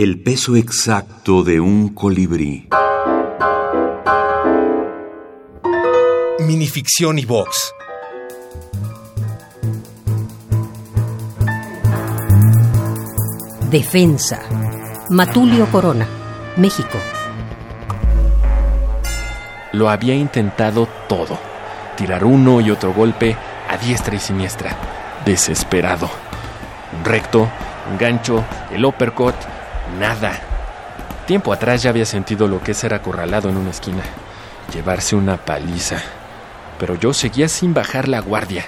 El peso exacto de un colibrí. Minificción y box. Defensa. Matulio Corona, México. Lo había intentado todo. Tirar uno y otro golpe a diestra y siniestra. Desesperado. Un recto, un gancho, el uppercut, nada. Tiempo atrás ya había sentido lo que es ser acorralado en una esquina. Llevarse una paliza. Pero yo seguía sin bajar la guardia.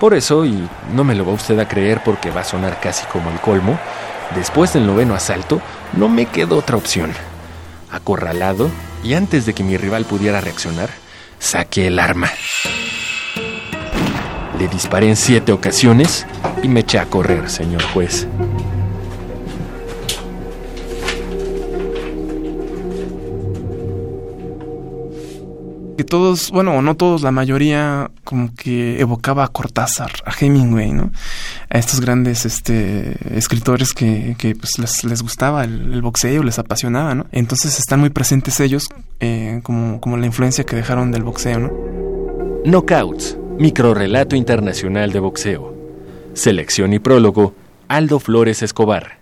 Por eso, y no me lo va usted a creer porque va a sonar casi como el colmo, después del noveno asalto no me quedó otra opción. Acorralado, y antes de que mi rival pudiera reaccionar, saqué el arma. Le disparé en siete ocasiones y me eché a correr, señor juez. Que todos, bueno, no todos, la mayoría como que evocaba a Cortázar, a Hemingway, ¿no? A estos grandes este, escritores que, pues, les, gustaba el, boxeo, les apasionaba, ¿no? Entonces están muy presentes ellos eh, como, la influencia que dejaron del boxeo, ¿no? Knockouts, microrelato internacional de boxeo. Selección y prólogo, Aldo Flores Escobar.